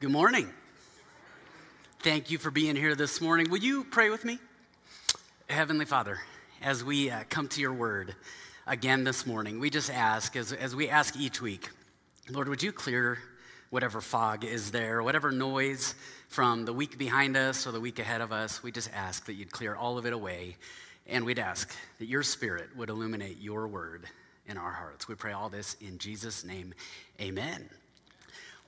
Good morning. Thank you for being here this morning. Will you pray with me? Heavenly Father, as we uh, come to your word again this morning, we just ask, as, as we ask each week, Lord, would you clear whatever fog is there, whatever noise from the week behind us or the week ahead of us? We just ask that you'd clear all of it away. And we'd ask that your spirit would illuminate your word in our hearts. We pray all this in Jesus' name. Amen.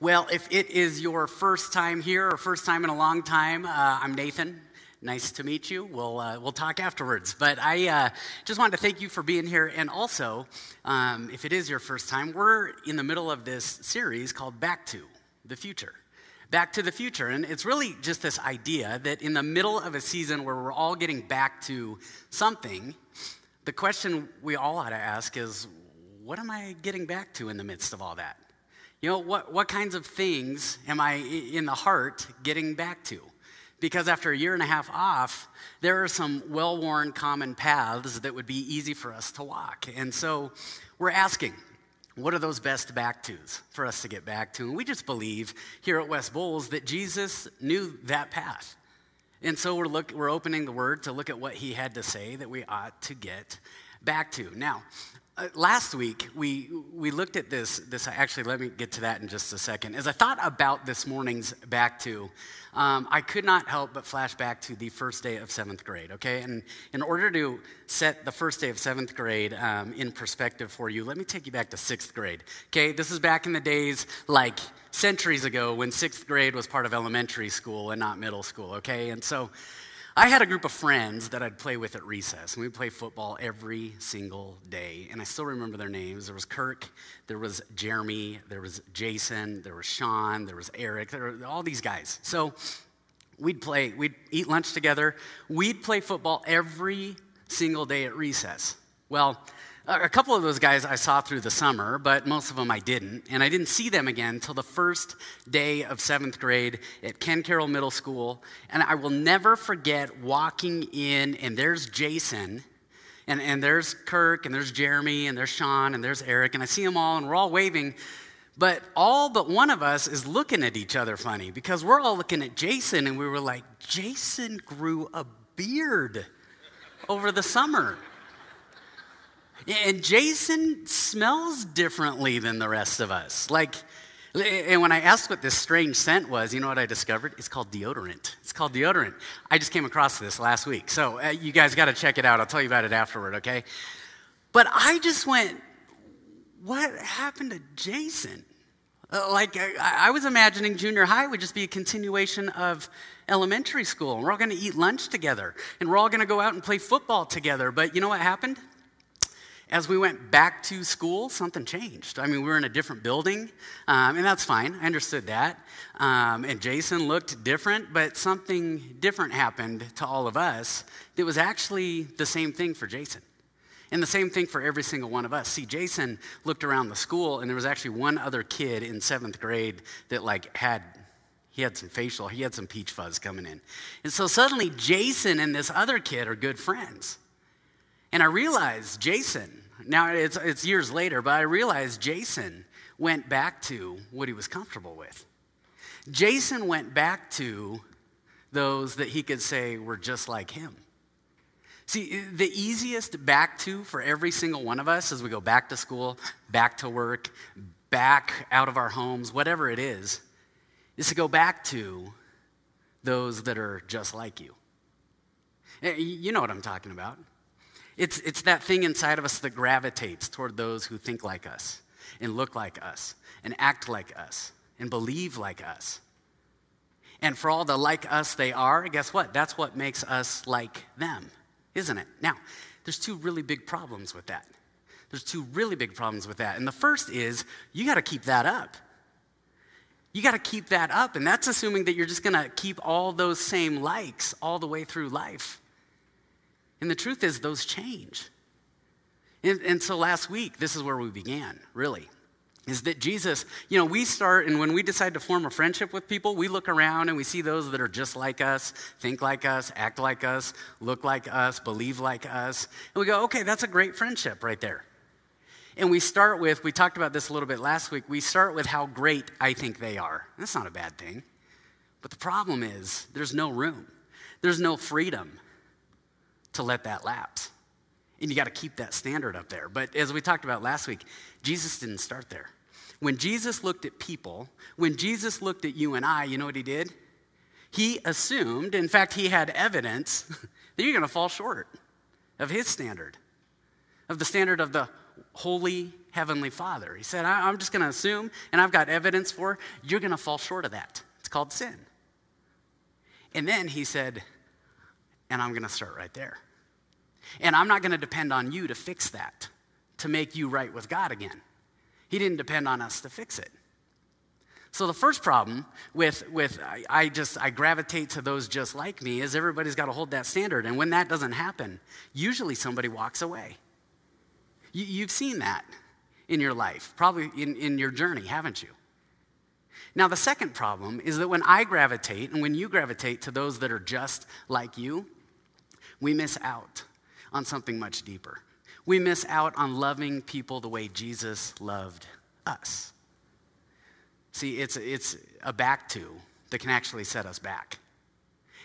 Well, if it is your first time here or first time in a long time, uh, I'm Nathan. Nice to meet you. We'll, uh, we'll talk afterwards. But I uh, just wanted to thank you for being here. And also, um, if it is your first time, we're in the middle of this series called Back to the Future. Back to the Future. And it's really just this idea that in the middle of a season where we're all getting back to something, the question we all ought to ask is what am I getting back to in the midst of all that? You know, what, what kinds of things am I in the heart getting back to? Because after a year and a half off, there are some well worn common paths that would be easy for us to walk. And so we're asking, what are those best back tos for us to get back to? And we just believe here at West Bowles that Jesus knew that path. And so we're, look, we're opening the word to look at what he had to say that we ought to get back to. Now, uh, last week, we, we looked at this, this. Actually, let me get to that in just a second. As I thought about this morning's back to, um, I could not help but flash back to the first day of seventh grade, okay? And in order to set the first day of seventh grade um, in perspective for you, let me take you back to sixth grade, okay? This is back in the days like centuries ago when sixth grade was part of elementary school and not middle school, okay? And so, I had a group of friends that I'd play with at recess, and we'd play football every single day. And I still remember their names. There was Kirk, there was Jeremy, there was Jason, there was Sean, there was Eric, there were all these guys. So we'd play, we'd eat lunch together, we'd play football every single day at recess. Well, a couple of those guys I saw through the summer, but most of them I didn't. And I didn't see them again until the first day of seventh grade at Ken Caryl Middle School. And I will never forget walking in, and there's Jason, and, and there's Kirk, and there's Jeremy, and there's Sean, and there's Eric. And I see them all, and we're all waving. But all but one of us is looking at each other funny because we're all looking at Jason, and we were like, Jason grew a beard over the summer. And Jason smells differently than the rest of us. Like, and when I asked what this strange scent was, you know what I discovered? It's called deodorant. It's called deodorant. I just came across this last week. So uh, you guys got to check it out. I'll tell you about it afterward, okay? But I just went, what happened to Jason? Uh, like, I, I was imagining junior high would just be a continuation of elementary school. And we're all going to eat lunch together. And we're all going to go out and play football together. But you know what happened? As we went back to school, something changed. I mean, we were in a different building, um, and that's fine. I understood that. Um, and Jason looked different, but something different happened to all of us It was actually the same thing for Jason. And the same thing for every single one of us. See, Jason looked around the school, and there was actually one other kid in seventh grade that, like, had he had some facial, he had some peach fuzz coming in. And so suddenly, Jason and this other kid are good friends. And I realized Jason now, it's, it's years later, but I realized Jason went back to what he was comfortable with. Jason went back to those that he could say were just like him. See, the easiest back to for every single one of us as we go back to school, back to work, back out of our homes, whatever it is, is to go back to those that are just like you. Eh, you know what I'm talking about. It's, it's that thing inside of us that gravitates toward those who think like us and look like us and act like us and believe like us. And for all the like us they are, guess what? That's what makes us like them, isn't it? Now, there's two really big problems with that. There's two really big problems with that. And the first is you got to keep that up. You got to keep that up. And that's assuming that you're just going to keep all those same likes all the way through life. And the truth is, those change. And, and, so last week, this is where we began, really. Is that Jesus, you know, we start, and when we decide to form a friendship with people, we look around and we see those that are just like us, think like us, act like us, look like us, believe like us. And we go, okay, that's a great friendship right there. And we start with, we talked about this a little bit last week, we start with how great I think they are. That's not a bad thing. But the problem is, there's no room, there's no freedom to let that lapse. And you got to keep that standard up there. But as we talked about last week, Jesus didn't start there. When Jesus looked at people, when Jesus looked at you and I, you know what he did? He assumed, in fact, he had evidence that you're going to fall short of his standard, of the standard of the holy heavenly Father. He said, I'm just going to assume, and I've got evidence for, you're going to fall short of that. It's called sin. And then he said, and I'm going to start right there. And I'm not going to depend on you to fix that, to make you right with God again. He didn't depend on us to fix it. So the first problem with, with I, I just I gravitate to those just like me is everybody's got to hold that standard. And when that doesn't happen, usually somebody walks away. You, you've seen that in your life, probably in, in your journey, haven't you? Now, the second problem is that when I gravitate and when you gravitate to those that are just like you, we miss out on something much deeper. We miss out on loving people the way Jesus loved us. See, it's, it's a back to that can actually set us back.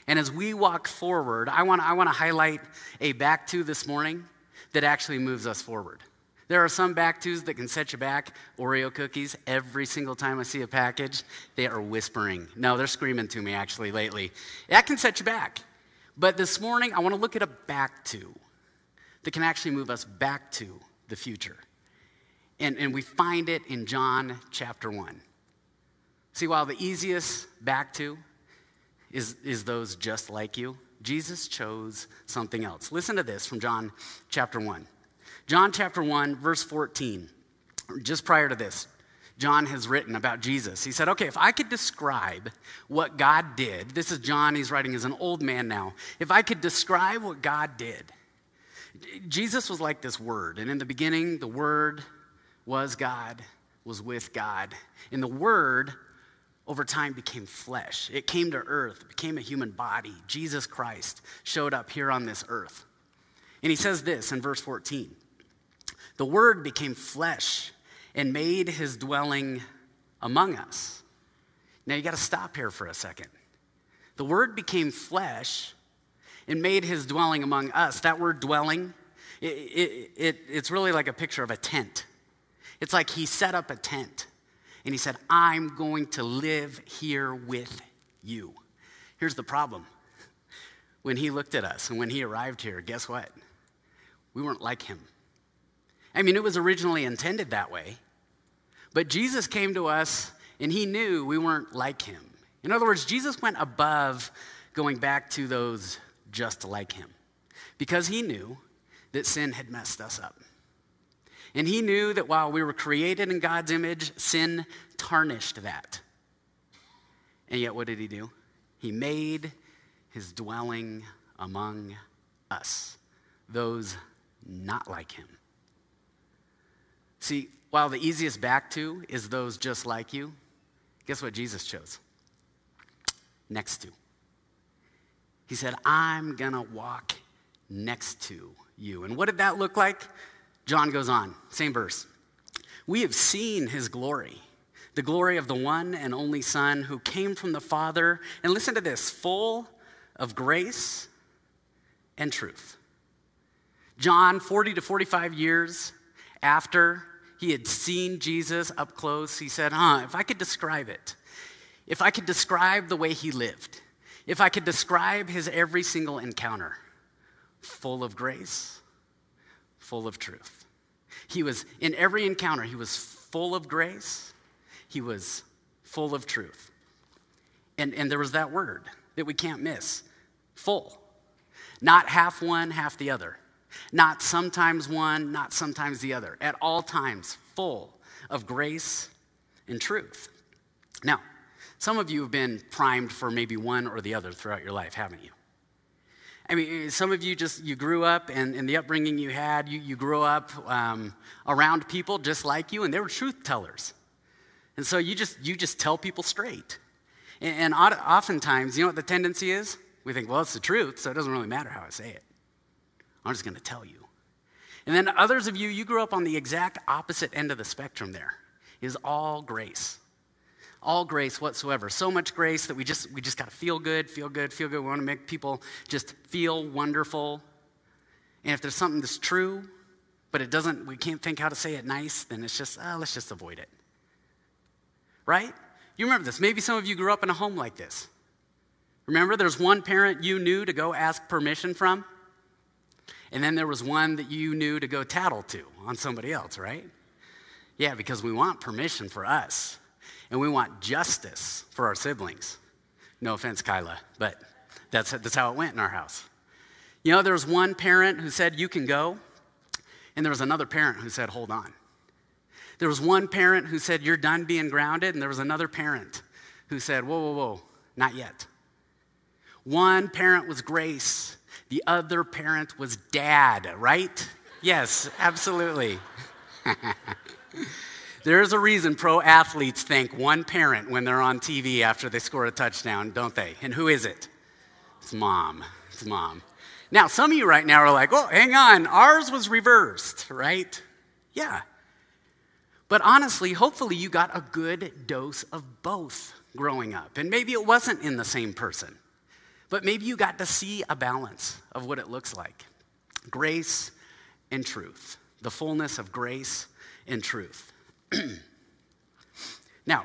And as we walk forward, I want, I want to highlight a back to this morning that actually moves us forward. There are some back twos that can set you back. Oreo cookies, every single time I see a package, they are whispering. No, they're screaming to me actually lately. That can set you back. But this morning, I want to look at a back to that can actually move us back to the future. And, and we find it in John chapter 1. See, while the easiest back to is, is those just like you, Jesus chose something else. Listen to this from John chapter 1. John chapter 1, verse 14, just prior to this, John has written about Jesus. He said, Okay, if I could describe what God did, this is John, he's writing as an old man now. If I could describe what God did, Jesus was like this word. And in the beginning, the word was God, was with God. And the word over time became flesh. It came to earth, became a human body. Jesus Christ showed up here on this earth. And he says this in verse 14 the Word became flesh and made his dwelling among us. Now you got to stop here for a second. The Word became flesh and made his dwelling among us. That word dwelling, it, it, it, it's really like a picture of a tent. It's like he set up a tent and he said, I'm going to live here with you. Here's the problem. When he looked at us and when he arrived here, guess what? We weren't like him. I mean, it was originally intended that way. But Jesus came to us and he knew we weren't like him. In other words, Jesus went above going back to those just like him because he knew that sin had messed us up. And he knew that while we were created in God's image, sin tarnished that. And yet, what did he do? He made his dwelling among us, those not like him. See, while the easiest back to is those just like you, guess what Jesus chose? Next to. He said, I'm going to walk next to you. And what did that look like? John goes on, same verse. We have seen his glory, the glory of the one and only Son who came from the Father. And listen to this full of grace and truth. John, 40 to 45 years after he had seen Jesus up close, he said, Huh, if I could describe it, if I could describe the way he lived, if I could describe his every single encounter, full of grace, full of truth. He was, in every encounter, he was full of grace, he was full of truth. And, and there was that word that we can't miss full. Not half one, half the other. Not sometimes one, not sometimes the other. At all times, full of grace and truth. Now, some of you have been primed for maybe one or the other throughout your life, haven't you? I mean, some of you just, you grew up and, and the upbringing you had, you, you grew up um, around people just like you, and they were truth tellers. And so you just, you just tell people straight. And, and oftentimes, you know what the tendency is? We think, well, it's the truth, so it doesn't really matter how I say it. I'm just going to tell you. And then others of you, you grew up on the exact opposite end of the spectrum there. Is all grace. All grace whatsoever. So much grace that we just we just got to feel good, feel good, feel good. We want to make people just feel wonderful. And if there's something that's true, but it doesn't, we can't think how to say it nice, then it's just, oh, let's just avoid it. Right? You remember this. Maybe some of you grew up in a home like this. Remember, there's one parent you knew to go ask permission from, and then there was one that you knew to go tattle to on somebody else, right? Yeah, because we want permission for us, and we want justice for our siblings. No offense, Kyla, but that's, that's how it went in our house. You know, there was one parent who said, You can go, and there was another parent who said, Hold on. There was one parent who said, You're done being grounded, and there was another parent who said, Whoa, whoa, whoa, not yet. One parent was grace, the other parent was dad, right? Yes, absolutely. There's a reason pro athletes thank one parent when they're on TV after they score a touchdown, don't they? And who is it? It's mom. It's mom. Now, some of you right now are like, oh, hang on, ours was reversed, right? Yeah. But honestly, hopefully you got a good dose of both growing up. And maybe it wasn't in the same person, but maybe you got to see a balance of what it looks like grace and truth, the fullness of grace and truth. now,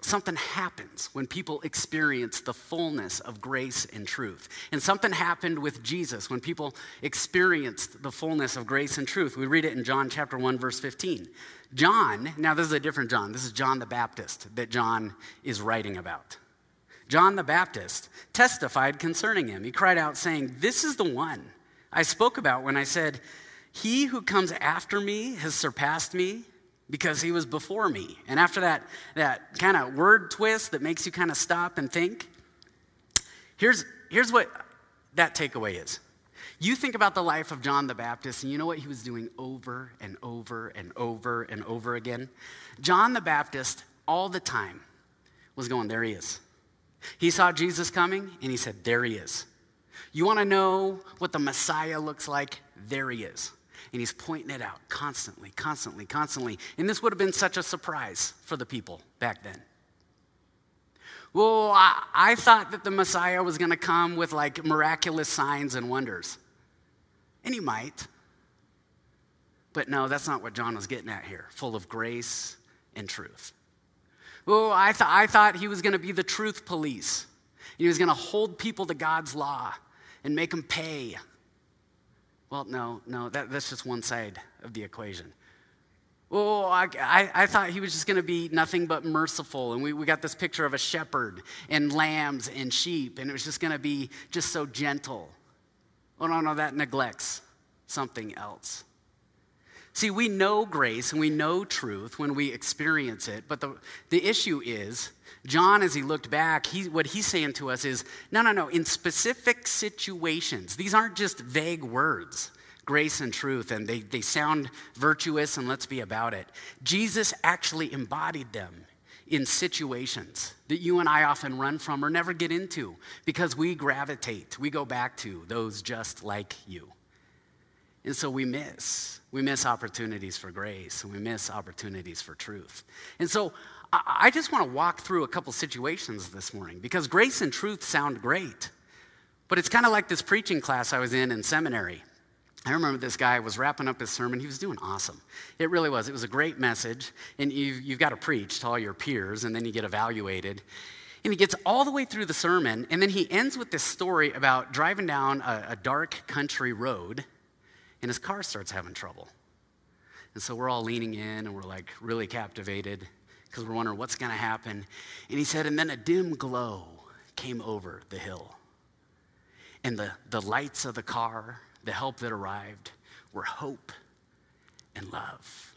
something happens when people experience the fullness of grace and truth. And something happened with Jesus when people experienced the fullness of grace and truth. We read it in John chapter 1 verse 15. John, now this is a different John. This is John the Baptist that John is writing about. John the Baptist testified concerning him. He cried out saying, "This is the one I spoke about when I said, he who comes after me has surpassed me because he was before me. And after that, that kind of word twist that makes you kind of stop and think, here's, here's what that takeaway is. You think about the life of John the Baptist, and you know what he was doing over and over and over and over again? John the Baptist, all the time, was going, There he is. He saw Jesus coming, and he said, There he is. You want to know what the Messiah looks like? There he is and he's pointing it out constantly, constantly, constantly. And this would have been such a surprise for the people back then. Well, I, I thought that the Messiah was going to come with like miraculous signs and wonders. And he might. But no, that's not what John was getting at here full of grace and truth. Well, I, th- I thought he was going to be the truth police. He was going to hold people to God's law and make them pay well, no, no, that, that's just one side of the equation. Oh, I, I, I, thought he was just going to be nothing but merciful. And we, we got this picture of a shepherd and lambs and sheep, and it was just going to be just so gentle. Oh, no, no, that neglects something else. See, we know grace and we know truth when we experience it, but the, the issue is John, as he looked back, he, what he's saying to us is no, no, no, in specific situations, these aren't just vague words, grace and truth, and they, they sound virtuous and let's be about it. Jesus actually embodied them in situations that you and I often run from or never get into because we gravitate, we go back to those just like you. And so we miss. We miss opportunities for grace and we miss opportunities for truth. And so I just want to walk through a couple situations this morning because grace and truth sound great. But it's kind of like this preaching class I was in in seminary. I remember this guy was wrapping up his sermon. He was doing awesome. It really was. It was a great message. And you've, you've got to preach to all your peers, and then you get evaluated. And he gets all the way through the sermon, and then he ends with this story about driving down a, a dark country road, and his car starts having trouble. And so we're all leaning in, and we're like really captivated because we're wondering what's going to happen. And he said, and then a dim glow came over the hill. And the, the lights of the car, the help that arrived, were hope and love.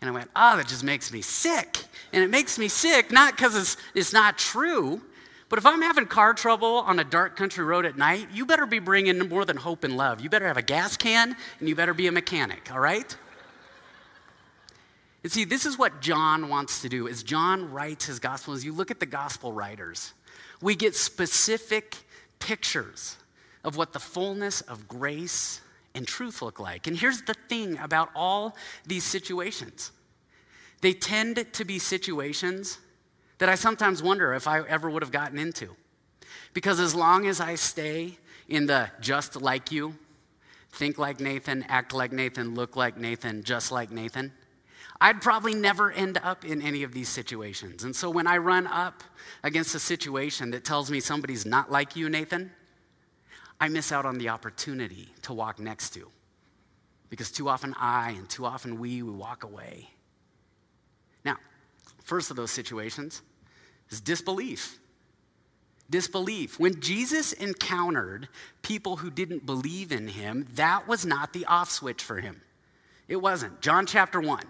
And I went, oh, that just makes me sick. And it makes me sick, not because it's, it's not true, but if I'm having car trouble on a dark country road at night, you better be bringing more than hope and love. You better have a gas can, and you better be a mechanic, all right? And see, this is what John wants to do. As John writes his gospel, as you look at the gospel writers, we get specific pictures of what the fullness of grace and truth look like? And here's the thing about all these situations they tend to be situations that I sometimes wonder if I ever would have gotten into. Because as long as I stay in the just like you, think like Nathan, act like Nathan, look like Nathan, just like Nathan, I'd probably never end up in any of these situations. And so when I run up against a situation that tells me somebody's not like you, Nathan, I miss out on the opportunity to walk next to. Because too often I and too often we, we walk away. Now, first of those situations is disbelief. Disbelief. When Jesus encountered people who didn't believe in him, that was not the off switch for him. It wasn't. John chapter 1.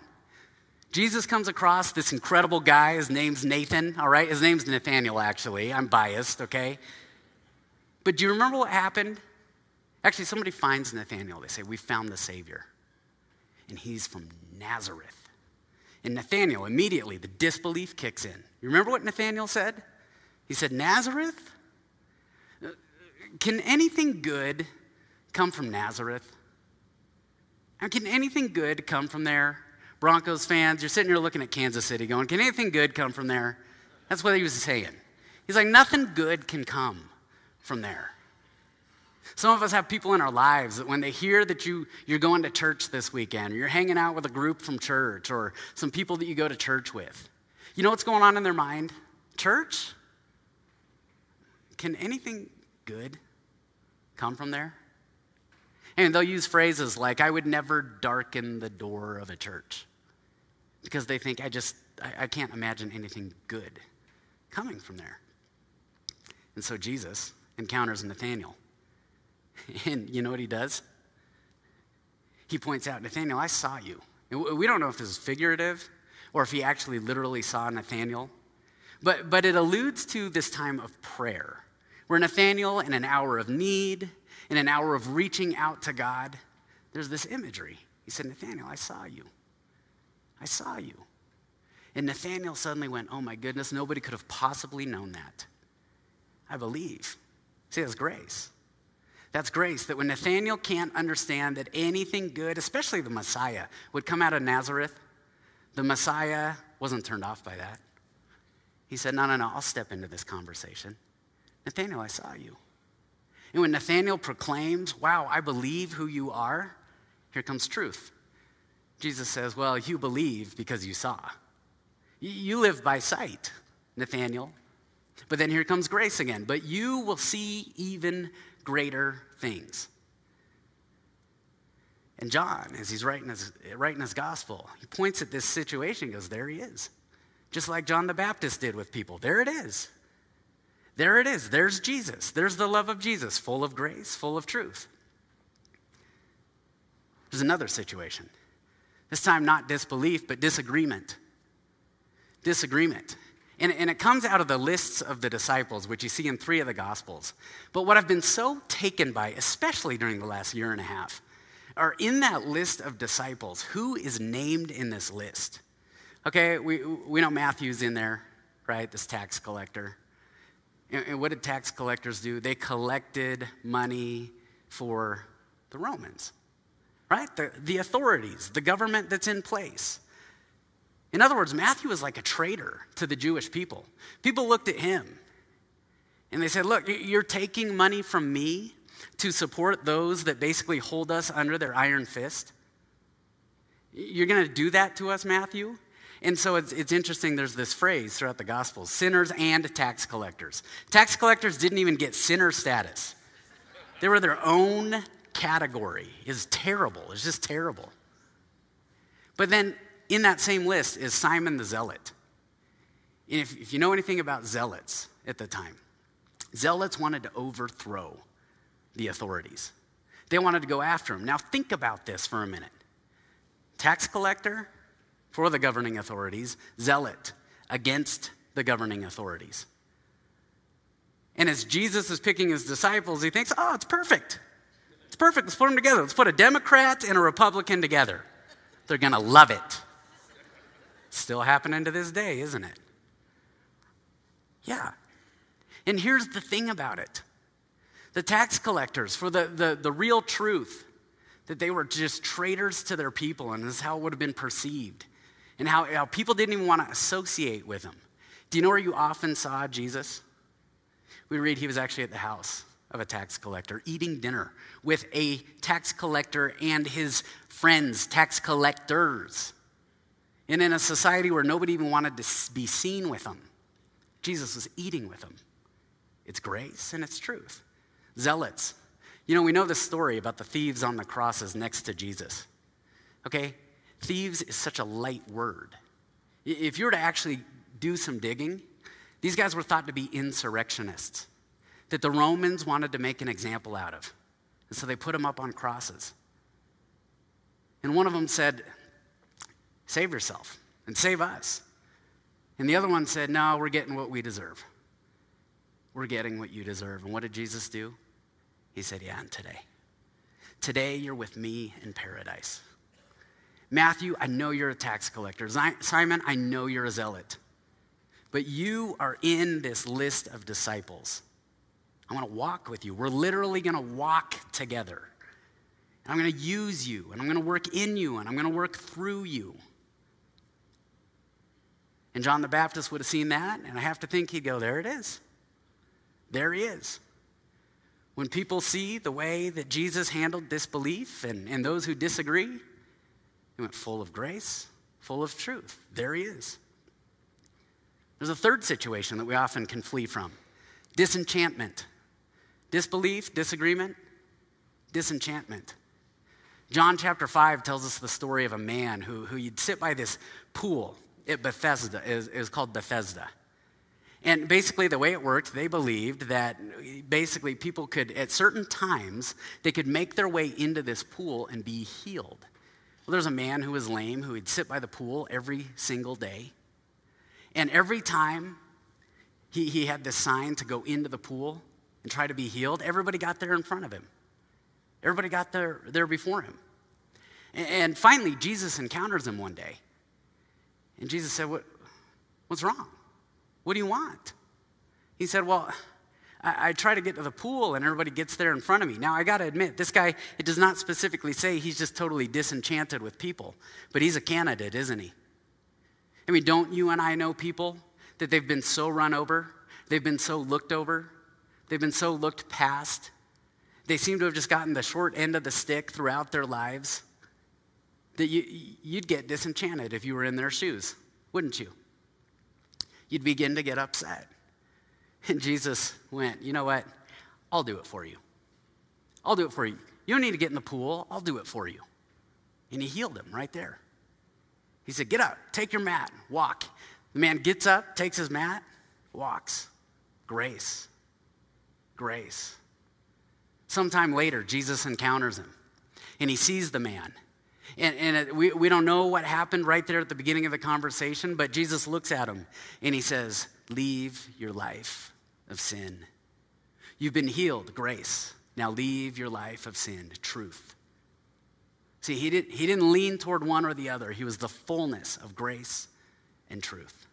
Jesus comes across this incredible guy. His name's Nathan, all right? His name's Nathaniel, actually. I'm biased, okay? But do you remember what happened? Actually, somebody finds Nathaniel. They say, We found the Savior. And he's from Nazareth. And Nathaniel, immediately, the disbelief kicks in. You remember what Nathaniel said? He said, Nazareth? Can anything good come from Nazareth? Can anything good come from there? Broncos fans, you're sitting here looking at Kansas City going, Can anything good come from there? That's what he was saying. He's like, Nothing good can come from there. Some of us have people in our lives that when they hear that you, you're going to church this weekend, or you're hanging out with a group from church, or some people that you go to church with, you know what's going on in their mind? Church? Can anything good come from there? And they'll use phrases like, I would never darken the door of a church because they think, I just, I, I can't imagine anything good coming from there. And so Jesus encounters Nathaniel. And you know what he does? He points out, Nathaniel, I saw you. And we don't know if this is figurative or if he actually literally saw Nathaniel, but, but it alludes to this time of prayer where Nathaniel, in an hour of need, in an hour of reaching out to God, there's this imagery. He said, Nathaniel, I saw you. I saw you. And Nathaniel suddenly went, Oh my goodness, nobody could have possibly known that. I believe. See, that's grace. That's grace that when Nathaniel can't understand that anything good, especially the Messiah, would come out of Nazareth, the Messiah wasn't turned off by that. He said, No, no, no, I'll step into this conversation. Nathaniel, I saw you. And when Nathaniel proclaims, Wow, I believe who you are, here comes truth. Jesus says, Well, you believe because you saw. You live by sight, Nathaniel. But then here comes grace again. But you will see even greater things. And John, as he's writing his, writing his gospel, he points at this situation and goes, There he is. Just like John the Baptist did with people. There it is. There it is. There's Jesus. There's the love of Jesus, full of grace, full of truth. There's another situation. This time, not disbelief, but disagreement. Disagreement. And, and, it comes out of the lists of the disciples, which you see in three of the Gospels. But what I've been so taken by, especially during the last year and a half, are in that list of disciples, who is named in this list? Okay, we, we know Matthew's in there, right? This tax collector. And, and what did tax collectors do? They collected money for the Romans right? The, the authorities, the government that's in place. In other words, Matthew was like a traitor to the Jewish people. People looked at him and they said, Look, you're taking money from me to support those that basically hold us under their iron fist. You're going to do that to us, Matthew? And so it's, it's interesting, there's this phrase throughout the Gospels sinners and tax collectors. Tax collectors didn't even get sinner status, they were their own category is terrible. It's just terrible. But then in that same list is Simon the Zealot. If, if you know anything about zealots at the time, zealots wanted to overthrow the authorities. They wanted to go after him. Now, think about this for a minute tax collector for the governing authorities, zealot against the governing authorities. And as Jesus is picking his disciples, he thinks, oh, it's perfect It's perfect. Let's put them together. Let's put a Democrat and a Republican together. They're going to love it. Still happening to this day, isn't it? Yeah. And here's the thing about it the tax collectors, for the, the, the real truth, that they were just traitors to their people, and this is how it would have been perceived, and how, how people didn't even want to associate with him. Do you know where you often saw Jesus? We read he was actually at the house of a tax collector, eating dinner with a tax collector and his friends, tax collectors. And in a society where nobody even wanted to be seen with them, Jesus was eating with them. It's grace and it's truth. Zealots. You know, we know the story about the thieves on the crosses next to Jesus. Okay? Thieves is such a light word. If you were to actually do some digging, these guys were thought to be insurrectionists that the Romans wanted to make an example out of. And so they put them up on crosses. And one of them said, Save yourself and save us. And the other one said, No, we're getting what we deserve. We're getting what you deserve. And what did Jesus do? He said, Yeah, and today. Today you're with me in paradise. Matthew, I know you're a tax collector. Simon, I know you're a zealot. But you are in this list of disciples. I want to walk with you. We're literally going to walk together. And I'm going to use you, and I'm going to work in you, and I'm going to work through you. And John the Baptist would have seen that, and I have to think he'd go, There it is. There he is. When people see the way that Jesus handled disbelief and, and those who disagree, he went full of grace, full of truth. There he is. There's a third situation that we often can flee from disenchantment. Disbelief, disagreement, disenchantment. John chapter 5 tells us the story of a man who, who you'd sit by this pool at Bethesda, is, is called Bethesda. And basically, the way it worked, they believed that basically people could, at certain times, they could make their way into this pool and be healed. Well, there's a man who was lame who would sit by the pool every single day. And every time he, he had this sign to go into the pool, and try to be healed, everybody got there in front of him. Everybody got there, there before him. And, and finally, Jesus encounters him one day. And Jesus said, what, What's wrong? What do you want? He said, Well, I, I try to get to the pool and everybody gets there in front of me. Now, I got to admit, this guy, it does not specifically say he's just totally disenchanted with people, but he's a candidate, isn't he? I mean, don't you and I know people that they've been so run over, they've been so looked over, They've been so looked past. They seem to have just gotten the short end of the stick throughout their lives that you, you'd get disenchanted if you were in their shoes, wouldn't you? You'd begin to get upset. And Jesus went, You know what? I'll do it for you. I'll do it for you. You don't need to get in the pool, I'll do it for you. And he healed him right there. He said, Get up, take your mat, walk. The man gets up, takes his mat, walks. Grace grace. Sometime later, Jesus encounters him and he sees the man. And, and it, we, we don't know what happened right there at the beginning of the conversation, but Jesus looks at him and he says, Leave your life of sin. You've been healed, grace. Now leave your life of sin, truth. See, he, did, he didn't lean toward one or the other, he was the fullness of grace and truth.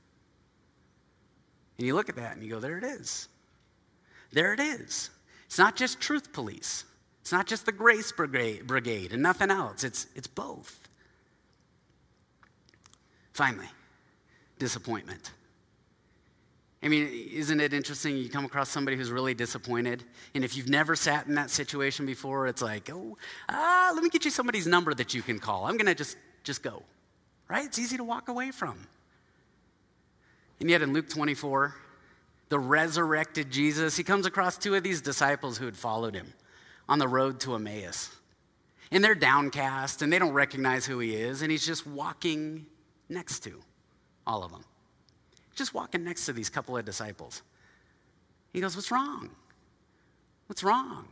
And you look at that and you go, There it is. There it is. It's not just truth police. It's not just the grace brigade, and nothing else. It's, it's both. Finally, disappointment. I mean, isn't it interesting? You come across somebody who's really disappointed, and if you've never sat in that situation before, it's like, oh, ah, let me get you somebody's number that you can call. I'm going to just, just go, right? It's easy to walk away from. And yet in Luke 24, the resurrected Jesus, he comes across two of these disciples who had followed him on the road to Emmaus. And they're downcast and they don't recognize who he is, and he's just walking next to all of them. Just walking next to these couple of disciples. He goes, What's wrong? What's wrong?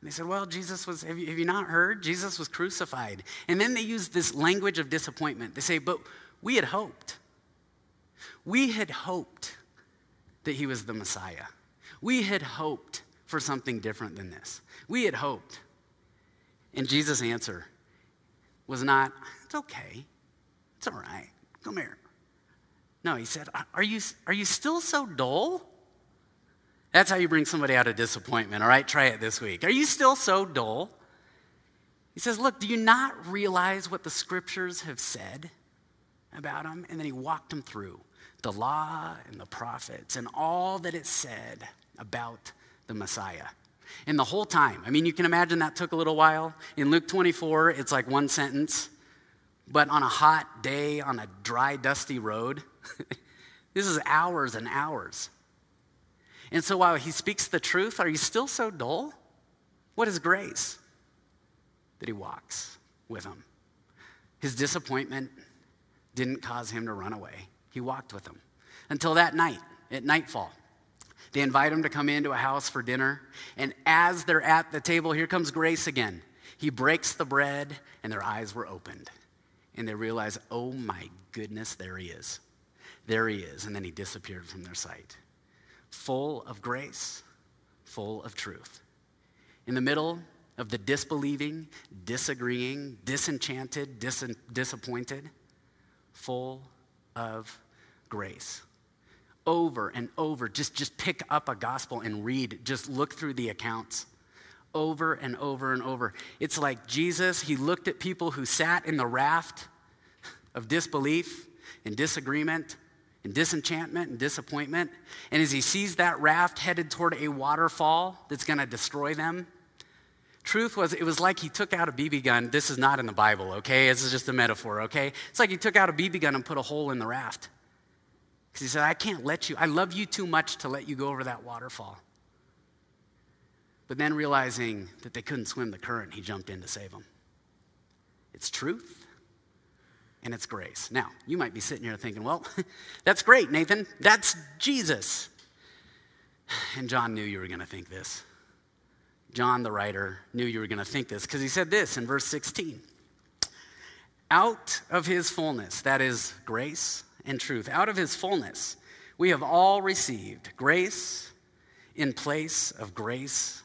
And they said, Well, Jesus was, have you, have you not heard? Jesus was crucified. And then they use this language of disappointment. They say, But we had hoped. We had hoped that he was the Messiah. We had hoped for something different than this. We had hoped. And Jesus' answer was not, it's okay. It's all right. Come here. No, he said, are you, are you still so dull? That's how you bring somebody out of disappointment, all right? Try it this week. Are you still so dull? He says, Look, do you not realize what the scriptures have said about him? And then he walked him through the law and the prophets and all that it said about the Messiah. And the whole time, I mean, you can imagine that took a little while. In Luke 24, it's like one sentence. But on a hot day, on a dry, dusty road, this is hours and hours. And so while he speaks the truth, are you still so dull? What is grace? That he walks with him. His disappointment didn't cause him to run away. He walked with him until that night, at nightfall. They invite him to come into a house for dinner. And as they're at the table, here comes grace again. He breaks the bread, and their eyes were opened. And they realize, oh my goodness, there he is. There he is. And then he disappeared from their sight full of grace, full of truth. In the middle of the disbelieving, disagreeing, disenchanted, dis- disappointed, full of grace. Over and over, just, just pick up a gospel and read, just look through the accounts. Over and over and over. It's like Jesus, he looked at people who sat in the raft of disbelief and disagreement and disenchantment and disappointment. And as he sees that raft headed toward a waterfall that's going to destroy them, truth was it was like he took out a BB gun. This is not in the Bible, okay? This is just a metaphor, okay? It's like he took out a BB gun and put a hole in the raft. Because he said, I can't let you, I love you too much to let you go over that waterfall. But then realizing that they couldn't swim the current, he jumped in to save them. It's truth and it's grace. Now, you might be sitting here thinking, well, that's great, Nathan. That's Jesus. And John knew you were going to think this. John, the writer, knew you were going to think this because he said this in verse 16 Out of his fullness, that is grace and truth, out of his fullness, we have all received grace in place of grace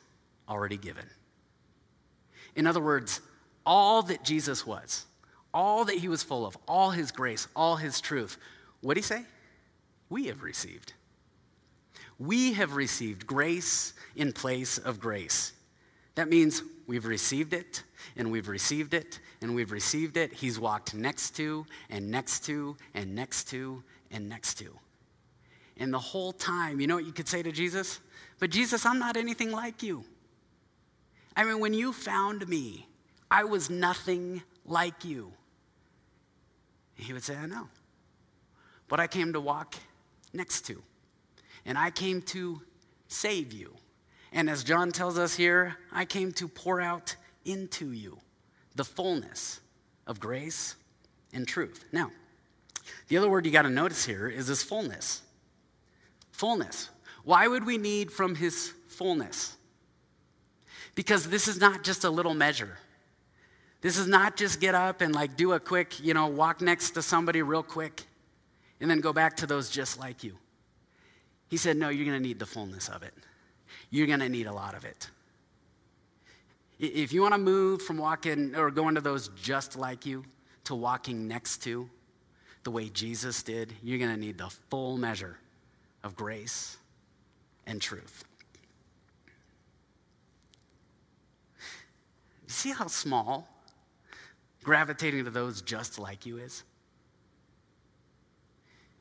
already given. In other words, all that Jesus was, all that he was full of, all his grace, all his truth, what did he say? We have received. We have received grace in place of grace. That means we've received it, and we've received it, and we've received it. He's walked next to, and next to, and next to, and next to. And the whole time, you know what you could say to Jesus? But Jesus, I'm not anything like you. I mean, when you found me, I was nothing like you. He would say, I know. But I came to walk next to, and I came to save you. And as John tells us here, I came to pour out into you the fullness of grace and truth. Now, the other word you got to notice here is this fullness. Fullness. Why would we need from his fullness? Because this is not just a little measure. This is not just get up and like do a quick, you know, walk next to somebody real quick and then go back to those just like you. He said, No, you're going to need the fullness of it. You're going to need a lot of it. If you want to move from walking or going to those just like you to walking next to the way Jesus did, you're going to need the full measure of grace and truth. See how small gravitating to those just like you is?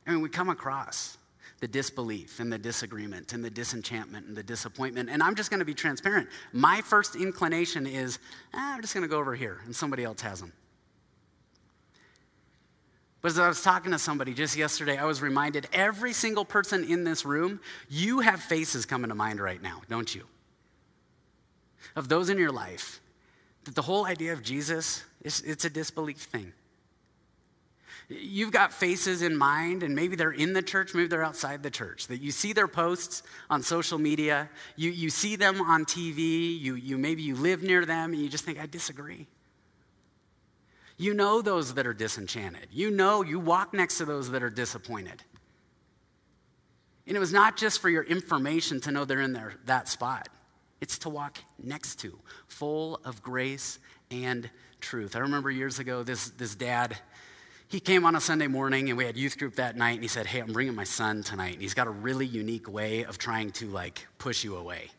I mean, we come across the disbelief and the disagreement and the disenchantment and the disappointment. And I'm just going to be transparent. My first inclination is, ah, I'm just going to go over here and somebody else has them. But as I was talking to somebody just yesterday, I was reminded every single person in this room, you have faces coming to mind right now, don't you? Of those in your life that the whole idea of Jesus is it's a disbelief thing. You've got faces in mind, and maybe they're in the church, maybe they're outside the church, that you see their posts on social media, you, you see them on TV, you, you, maybe you live near them, and you just think, I disagree. You know those that are disenchanted. You know, you walk next to those that are disappointed. And it was not just for your information to know they're in there, that spot. It's to walk next to, full of grace and truth. I remember years ago, this, this dad, he came on a Sunday morning and we had youth group that night and he said, Hey, I'm bringing my son tonight. And he's got a really unique way of trying to like push you away.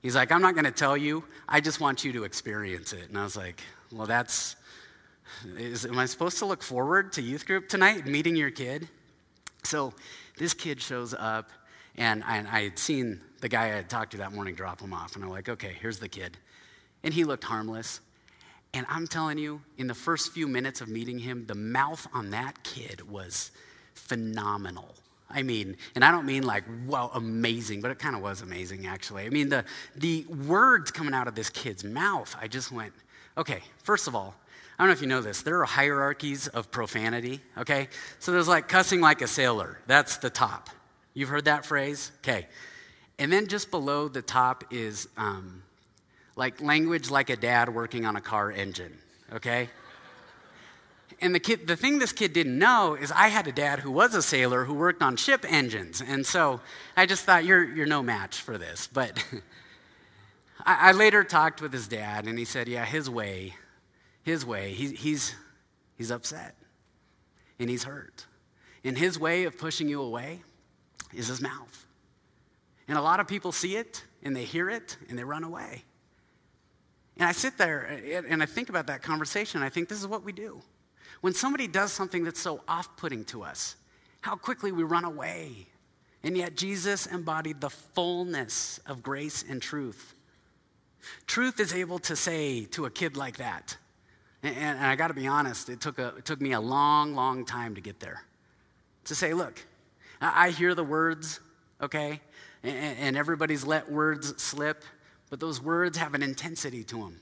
He's like, I'm not going to tell you. I just want you to experience it. And I was like, well, that's, is, am I supposed to look forward to youth group tonight, meeting your kid? So this kid shows up, and I, I had seen the guy I had talked to that morning drop him off, and I'm like, okay, here's the kid. And he looked harmless. And I'm telling you, in the first few minutes of meeting him, the mouth on that kid was phenomenal. I mean, and I don't mean like, well, amazing, but it kind of was amazing, actually. I mean, the, the words coming out of this kid's mouth, I just went, okay, first of all, I don't know if you know this, there are hierarchies of profanity, okay? So there's like cussing like a sailor, that's the top. You've heard that phrase? Okay. And then just below the top is um, like language like a dad working on a car engine, okay? And the, kid, the thing this kid didn't know is I had a dad who was a sailor who worked on ship engines. And so I just thought, you're, you're no match for this. But I, I, later talked with his dad, and he said, yeah, his way, his way, he, he's, he's upset and he's hurt. And his way of pushing you away is his mouth. And a lot of people see it and they hear it and they run away. And I sit there eh, and I think about that conversation. I think this is what we do. When somebody does something that's so off putting to us, how quickly we run away. And yet, Jesus embodied the fullness of grace and truth. Truth is able to say to a kid like that, and, and I got to be honest, it took, a, it took me a long, long time to get there. To say, look, I, I hear the words, okay, and, and everybody's let words slip, but those words have an intensity to them.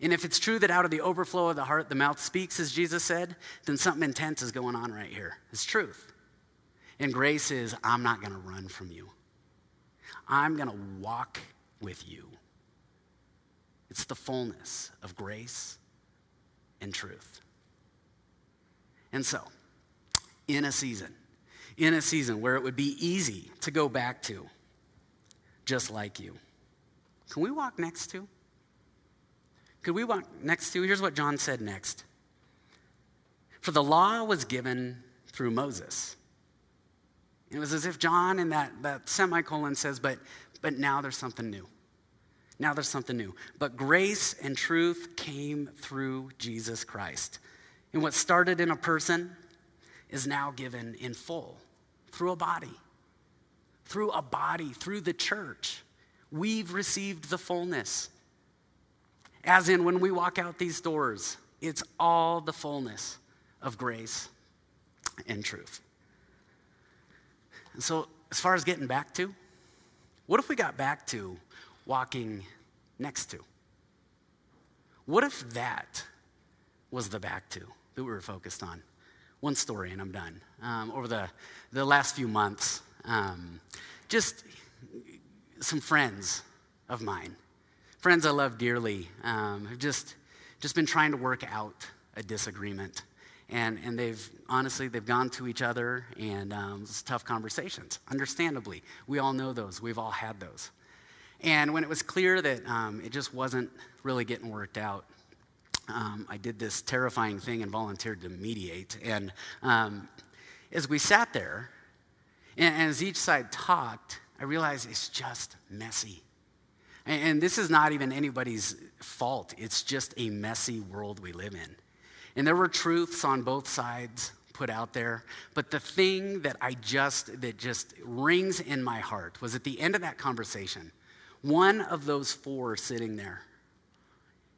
And if it's true that out of the overflow of the heart the mouth speaks, as Jesus said, then something intense is going on right here. It's truth. And grace is, I'm not going to run from you, I'm going to walk with you. It's the fullness of grace and truth. And so, in a season, in a season where it would be easy to go back to, just like you, can we walk next to? Could we walk next to? Here's what John said next. For the law was given through Moses. It was as if John in that, that semicolon says, but, but now there's something new. Now there's something new. But grace and truth came through Jesus Christ. And what started in a person is now given in full through a body. Through a body, through the church. We've received the fullness. As in, when we walk out these doors, it's all the fullness of grace and truth. And so, as far as getting back to, what if we got back to walking next to? What if that was the back to that we were focused on? One story, and I'm done. Um, over the, the last few months, um, just some friends of mine friends I love dearly um, have just, just been trying to work out a disagreement. And, and they've, honestly, they've gone to each other and um, it's tough conversations, understandably. We all know those. We've all had those. And when it was clear that um, it just wasn't really getting worked out, um, I did this terrifying thing and volunteered to mediate. And um, as we sat there, and, and as each side talked, I realize it's just messy. And this is not even anybody's fault, it's just a messy world we live in. And there were truths on both sides put out there, but the thing that I just, that just rings in my heart was at the end of that conversation, one of those four sitting there,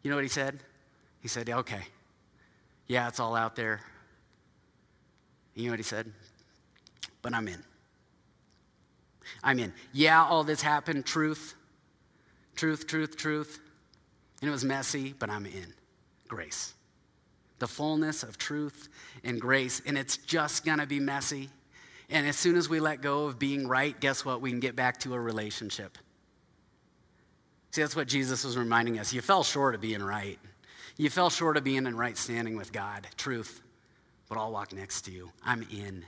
you know what he said? He said, okay, yeah, it's all out there. You know what he said? But I'm in. I'm in. Yeah, all this happened, truth. Truth, truth, truth. And it was messy, but I'm in. Grace. The fullness of truth and grace. And it's just to be messy. And as soon as we let go of being right, guess what? We can get back to a relationship. See, that's what Jesus was reminding us. You fell short of being right. You fell short of being in right standing with God, truth. But I'll walk next to you. I'm in.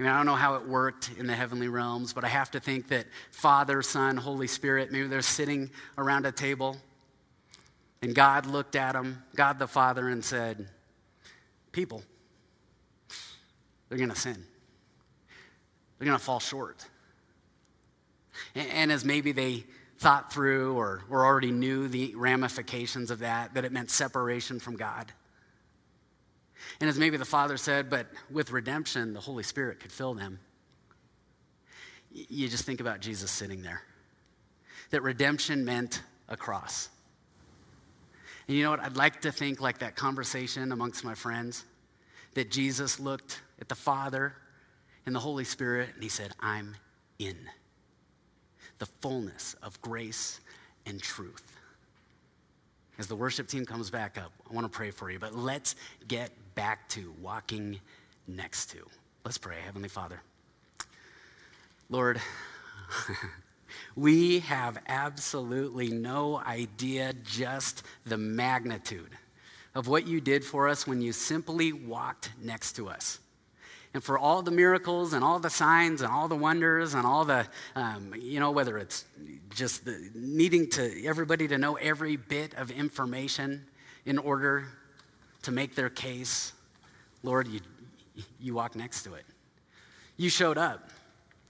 I mean, I don't know how it worked in the heavenly realms, but I have to think that Father, Son, Holy Spirit, maybe they're sitting around a table, and God looked at them, God the Father, and said, People, they're going to sin. They're going to fall short. And, and as maybe they thought through or, or already knew the ramifications of that, that it meant separation from God. And as maybe the Father said, but with redemption, the Holy Spirit could fill them. You just think about Jesus sitting there. That redemption meant a cross. And you know what? I'd like to think like that conversation amongst my friends that Jesus looked at the Father and the Holy Spirit and he said, I'm in the fullness of grace and truth. As the worship team comes back up, I want to pray for you, but let's get back to walking next to. Let's pray, Heavenly Father. Lord, we have absolutely no idea just the magnitude of what you did for us when you simply walked next to us and for all the miracles and all the signs and all the wonders and all the, um, you know, whether it's just the, needing to everybody to know every bit of information in order to make their case, Lord, you, you walk next to it. You showed up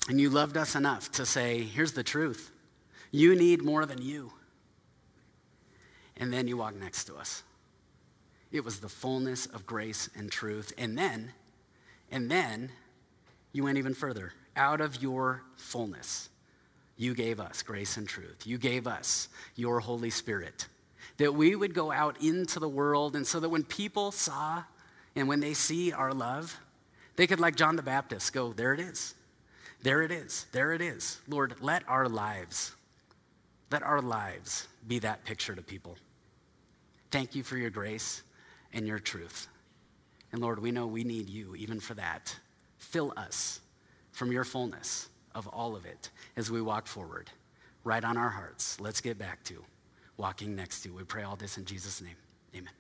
and you loved us enough to say, here's the truth. You need more than you. And then you walked next to us. It was the fullness of grace and truth. And then and then you went even further. Out of your fullness, you gave us grace and truth. You gave us your Holy Spirit. That we would go out into the world, and so that when people saw and when they see our love, they could, like John the Baptist, go, There it is. There it is. There it is. Lord, let our lives, let our lives be that picture to people. Thank you for your grace and your truth. And Lord, we know we need you even for that. Fill us from your fullness of all of it as we walk forward. Right on our hearts. Let's get back to walking next to. We pray all this in Jesus' name. Amen.